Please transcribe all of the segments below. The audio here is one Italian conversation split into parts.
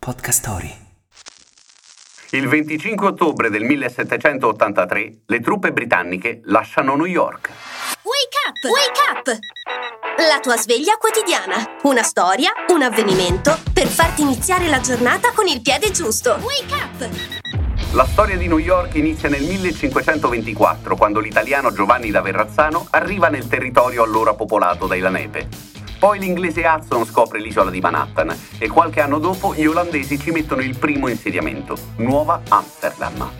Podcast Story. Il 25 ottobre del 1783 le truppe britanniche lasciano New York. Wake up! Wake up! La tua sveglia quotidiana. Una storia, un avvenimento per farti iniziare la giornata con il piede giusto. Wake up! La storia di New York inizia nel 1524, quando l'italiano Giovanni da Verrazzano arriva nel territorio allora popolato dai Lanepe. Poi l'inglese Hudson scopre l'isola di Manhattan e qualche anno dopo gli olandesi ci mettono il primo insediamento, Nuova Amsterdam.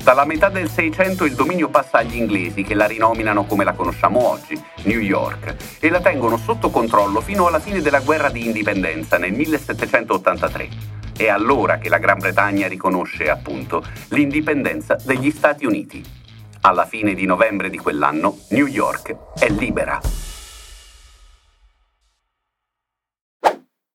Dalla metà del 600 il dominio passa agli inglesi che la rinominano come la conosciamo oggi, New York, e la tengono sotto controllo fino alla fine della guerra di indipendenza nel 1783. È allora che la Gran Bretagna riconosce, appunto, l'indipendenza degli Stati Uniti. Alla fine di novembre di quell'anno, New York è libera.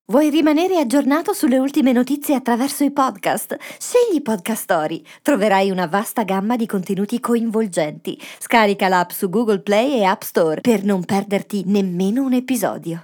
Vuoi rimanere aggiornato sulle ultime notizie attraverso i podcast? Scegli Podcast Story. Troverai una vasta gamma di contenuti coinvolgenti. Scarica l'app su Google Play e App Store per non perderti nemmeno un episodio.